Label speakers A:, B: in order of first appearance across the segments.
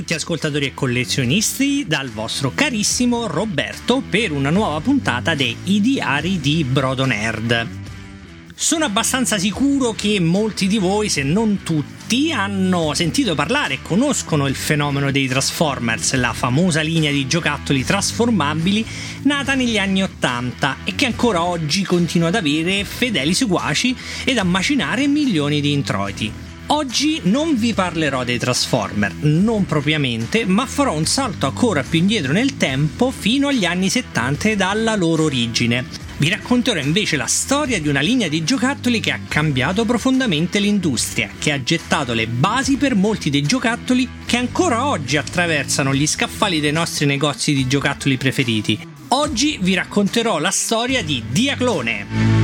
A: tutti ascoltatori e collezionisti dal vostro carissimo Roberto per una nuova puntata dei I diari di Brodo Nerd. Sono abbastanza sicuro che molti di voi, se non tutti, hanno sentito parlare e conoscono il fenomeno dei Transformers, la famosa linea di giocattoli trasformabili nata negli anni Ottanta e che ancora oggi continua ad avere fedeli seguaci ed a macinare milioni di introiti. Oggi non vi parlerò dei Transformer, non propriamente, ma farò un salto ancora più indietro nel tempo fino agli anni 70 e dalla loro origine. Vi racconterò invece la storia di una linea di giocattoli che ha cambiato profondamente l'industria, che ha gettato le basi per molti dei giocattoli che ancora oggi attraversano gli scaffali dei nostri negozi di giocattoli preferiti. Oggi vi racconterò la storia di Diaclone.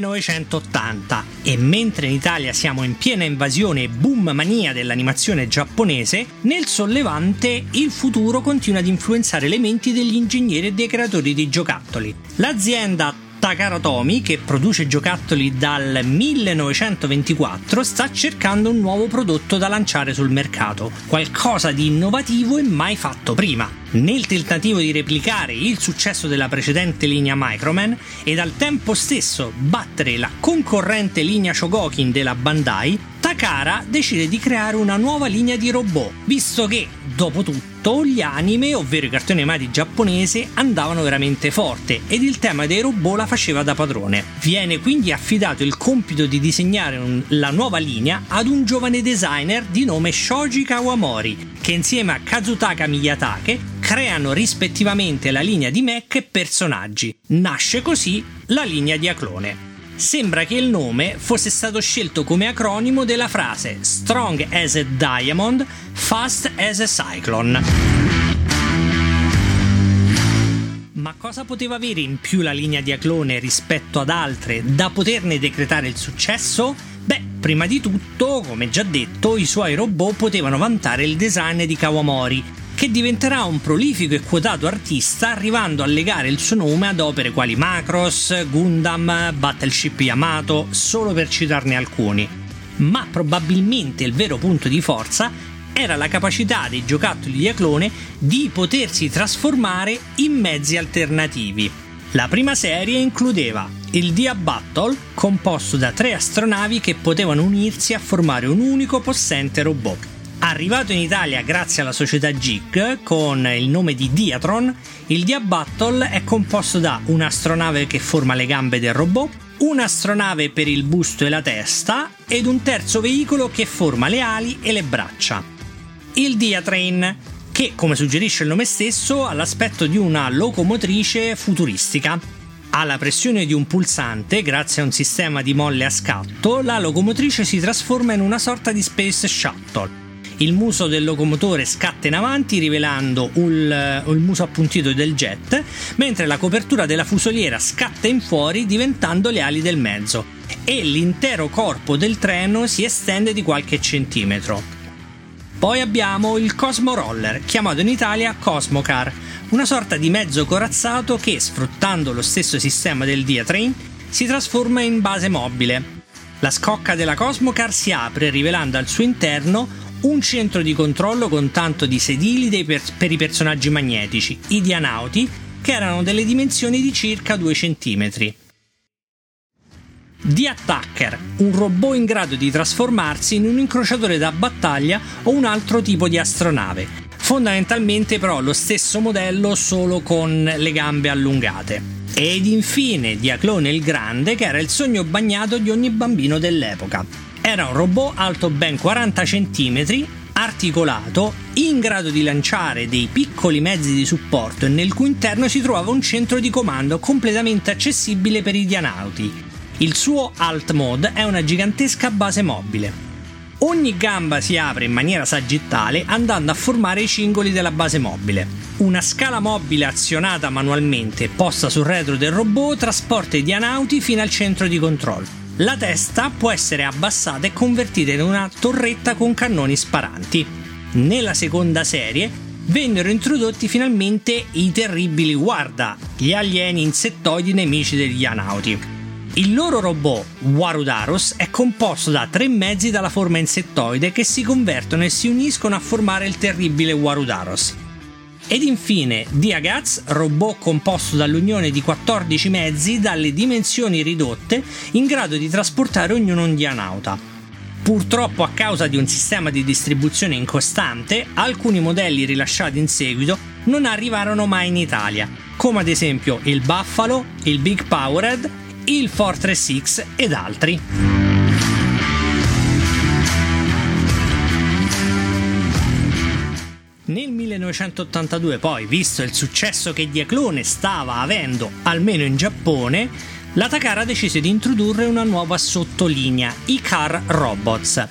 A: 1980 e mentre in Italia siamo in piena invasione e boom mania dell'animazione giapponese, nel sollevante il futuro continua ad influenzare le menti degli ingegneri e dei creatori di giocattoli. L'azienda Takara Tomy, che produce giocattoli dal 1924, sta cercando un nuovo prodotto da lanciare sul mercato, qualcosa di innovativo e mai fatto prima. Nel tentativo di replicare il successo della precedente linea Microman ed al tempo stesso battere la concorrente linea Shogokin della Bandai, Takara decide di creare una nuova linea di robot, visto che, dopo tutto, gli anime, ovvero i cartoni animati giapponesi, andavano veramente forte ed il tema dei robot la faceva da padrone. Viene quindi affidato il compito di disegnare un, la nuova linea ad un giovane designer di nome Shoji Kawamori, che insieme a Kazutaka Miyatake creano rispettivamente la linea di mech e personaggi. Nasce così la linea di Aclone sembra che il nome fosse stato scelto come acronimo della frase Strong as a Diamond, Fast as a Cyclone. Ma cosa poteva avere in più la linea di Aclone rispetto ad altre da poterne decretare il successo? Beh, prima di tutto, come già detto, i suoi robot potevano vantare il design di Kawamori, che diventerà un prolifico e quotato artista arrivando a legare il suo nome ad opere quali Macross, Gundam, Battleship Yamato, solo per citarne alcuni. Ma probabilmente il vero punto di forza era la capacità dei giocattoli di Aclone di potersi trasformare in mezzi alternativi. La prima serie includeva il Dia Battle, composto da tre astronavi che potevano unirsi a formare un unico possente robot. Arrivato in Italia grazie alla società GIG con il nome di Diatron, il Dia Battle è composto da un'astronave che forma le gambe del robot, un'astronave per il busto e la testa ed un terzo veicolo che forma le ali e le braccia. Il Diatrain, che come suggerisce il nome stesso ha l'aspetto di una locomotrice futuristica. Alla pressione di un pulsante, grazie a un sistema di molle a scatto, la locomotrice si trasforma in una sorta di Space Shuttle il muso del locomotore scatta in avanti rivelando il, il, muso appuntito del jet, mentre la copertura della fusoliera scatta in fuori diventando le ali del mezzo e l'intero corpo del treno si estende di qualche centimetro. Poi abbiamo il Cosmo Roller, chiamato in Italia Cosmocar, una sorta di mezzo corazzato che, sfruttando lo stesso sistema del Diatrain, si trasforma in base mobile. La scocca della Cosmocar si apre rivelando al suo interno un centro di controllo con tanto di sedili per, per i personaggi magnetici, i dianauti, che erano delle dimensioni di circa 2 cm. The Attacker, un robot in grado di trasformarsi in un incrociatore da battaglia o un altro tipo di astronave. Fondamentalmente però lo stesso modello solo con le gambe allungate. Ed infine Diaclone il Grande, che era il sogno bagnato di ogni bambino dell'epoca. Era un robot alto ben 40 cm, articolato, in grado di lanciare dei piccoli mezzi di supporto e nel cui interno si trovava un centro di comando completamente accessibile per i dianauti. Il suo Alt Mode è una gigantesca base mobile. Ogni gamba si apre in maniera sagittale andando a formare i cingoli della base mobile. Una scala mobile azionata manualmente posta sul retro del robot trasporta i dianauti fino al centro di controllo. La testa può essere abbassata e convertita in una torretta con cannoni sparanti. Nella seconda serie vennero introdotti finalmente i terribili Guarda, gli alieni insettoidi nemici degli Anauti. Il loro robot Warudaros è composto da tre mezzi dalla forma insettoide che si convertono e si uniscono a formare il terribile Warudaros. Ed infine Diagaz, robot composto dall'unione di 14 mezzi dalle dimensioni ridotte in grado di trasportare ognuno un dianauta. Purtroppo a causa di un sistema di distribuzione incostante, alcuni modelli rilasciati in seguito non arrivarono mai in Italia, come ad esempio il Buffalo, il Big Powered, il Fortress X ed altri. 1982 poi, visto il successo che Diaclone stava avendo, almeno in Giappone, la Takara decise di introdurre una nuova sottolinea, i Car Robots.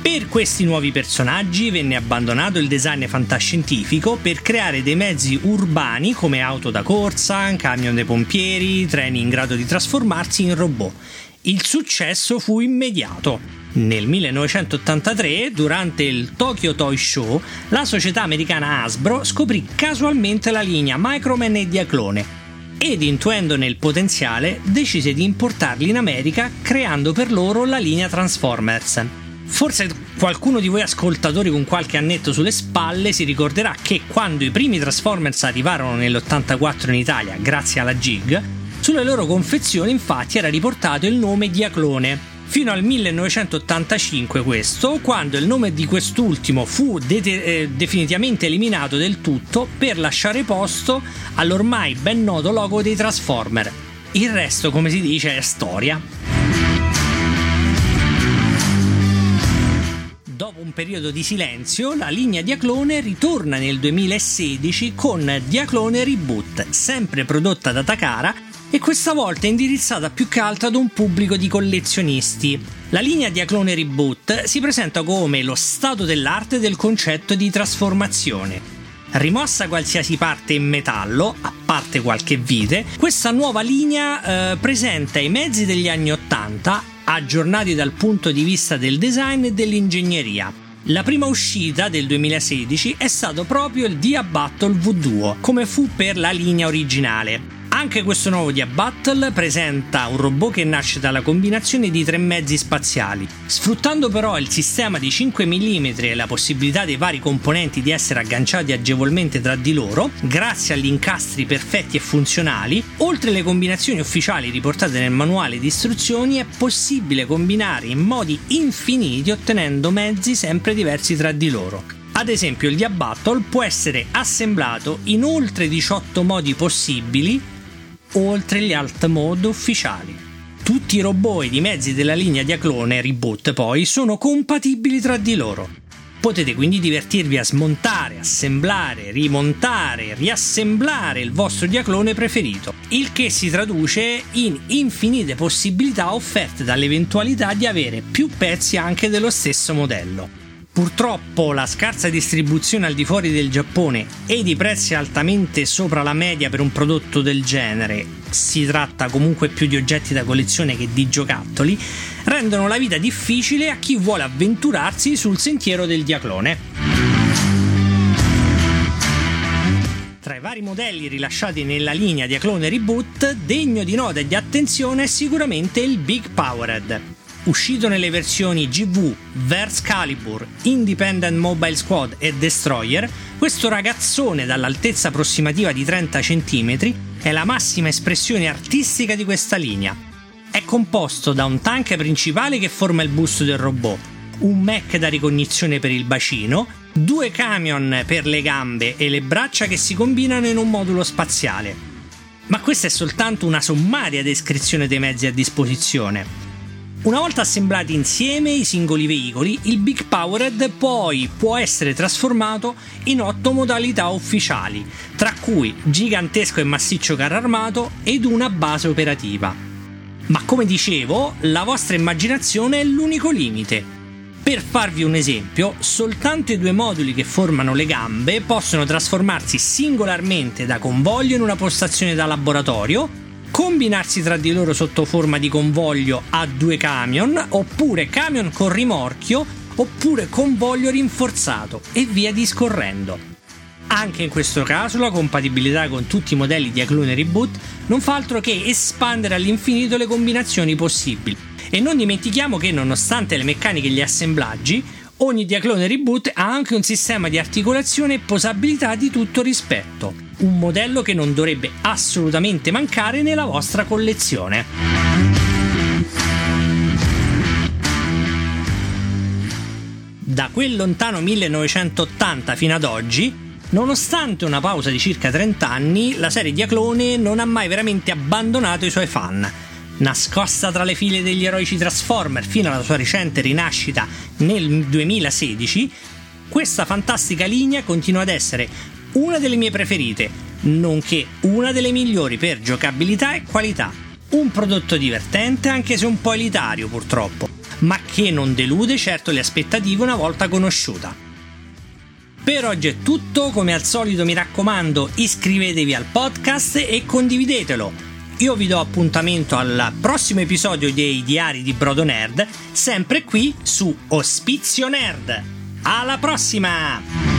A: Per questi nuovi personaggi venne abbandonato il design fantascientifico per creare dei mezzi urbani come auto da corsa, camion dei pompieri, treni in grado di trasformarsi in robot. Il successo fu immediato. Nel 1983, durante il Tokyo Toy Show, la società americana Hasbro scoprì casualmente la linea Microman e Diaclone ed intuendone il potenziale decise di importarli in America creando per loro la linea Transformers. Forse qualcuno di voi ascoltatori con qualche annetto sulle spalle si ricorderà che quando i primi Transformers arrivarono nell'84 in Italia grazie alla Gig, sulle loro confezioni infatti era riportato il nome Diaclone, fino al 1985 questo, quando il nome di quest'ultimo fu de- eh, definitivamente eliminato del tutto per lasciare posto all'ormai ben noto logo dei Transformer. Il resto, come si dice, è storia. Dopo un periodo di silenzio, la linea Diaclone ritorna nel 2016 con Diaclone Reboot, sempre prodotta da Takara e questa volta è indirizzata più che altro ad un pubblico di collezionisti. La linea Diaclone Reboot si presenta come lo stato dell'arte del concetto di trasformazione. Rimossa qualsiasi parte in metallo, a parte qualche vite, questa nuova linea eh, presenta i mezzi degli anni 80 aggiornati dal punto di vista del design e dell'ingegneria. La prima uscita del 2016 è stato proprio il Dia Battle V2, come fu per la linea originale. Anche questo nuovo Dia Battle presenta un robot che nasce dalla combinazione di tre mezzi spaziali. Sfruttando però il sistema di 5 mm e la possibilità dei vari componenti di essere agganciati agevolmente tra di loro, grazie agli incastri perfetti e funzionali, oltre alle combinazioni ufficiali riportate nel manuale di istruzioni, è possibile combinare in modi infiniti ottenendo mezzi sempre diversi tra di loro. Ad esempio, il Dia Battle può essere assemblato in oltre 18 modi possibili oltre gli alt mode ufficiali. Tutti i robot ed i mezzi della linea Diaclone Reboot poi sono compatibili tra di loro. Potete quindi divertirvi a smontare, assemblare, rimontare, riassemblare il vostro diaclone preferito, il che si traduce in infinite possibilità offerte dall'eventualità di avere più pezzi anche dello stesso modello. Purtroppo la scarsa distribuzione al di fuori del Giappone ed i prezzi altamente sopra la media per un prodotto del genere, si tratta comunque più di oggetti da collezione che di giocattoli, rendono la vita difficile a chi vuole avventurarsi sul sentiero del diaclone. Tra i vari modelli rilasciati nella linea Diaclone Reboot, degno di nota e di attenzione è sicuramente il Big Powered uscito nelle versioni GV, Verse Calibur, Independent Mobile Squad e Destroyer, questo ragazzone dall'altezza approssimativa di 30 cm è la massima espressione artistica di questa linea. È composto da un tank principale che forma il busto del robot, un mech da ricognizione per il bacino, due camion per le gambe e le braccia che si combinano in un modulo spaziale. Ma questa è soltanto una sommaria descrizione dei mezzi a disposizione. Una volta assemblati insieme i singoli veicoli, il Big Powered poi può essere trasformato in otto modalità ufficiali, tra cui gigantesco e massiccio carro armato ed una base operativa. Ma come dicevo, la vostra immaginazione è l'unico limite. Per farvi un esempio, soltanto i due moduli che formano le gambe possono trasformarsi singolarmente da convoglio in una postazione da laboratorio combinarsi tra di loro sotto forma di convoglio a due camion, oppure camion con rimorchio, oppure convoglio rinforzato e via discorrendo. Anche in questo caso la compatibilità con tutti i modelli di Aclone Reboot non fa altro che espandere all'infinito le combinazioni possibili. E non dimentichiamo che nonostante le meccaniche e gli assemblaggi, ogni Diaclone Reboot ha anche un sistema di articolazione e posabilità di tutto rispetto. Un modello che non dovrebbe assolutamente mancare nella vostra collezione. Da quel lontano 1980 fino ad oggi, Nonostante una pausa di circa 30 anni, la serie Diaclone non ha mai veramente abbandonato i suoi fan. Nascosta tra le file degli eroici Transformer fino alla sua recente rinascita nel 2016, questa fantastica linea continua ad essere una delle mie preferite, nonché una delle migliori per giocabilità e qualità. Un prodotto divertente anche se un po' elitario purtroppo, ma che non delude certo le aspettative una volta conosciuta. Per oggi è tutto, come al solito mi raccomando iscrivetevi al podcast e condividetelo. Io vi do appuntamento al prossimo episodio dei Diari di Brodo Nerd, sempre qui su Ospizio Nerd. Alla prossima!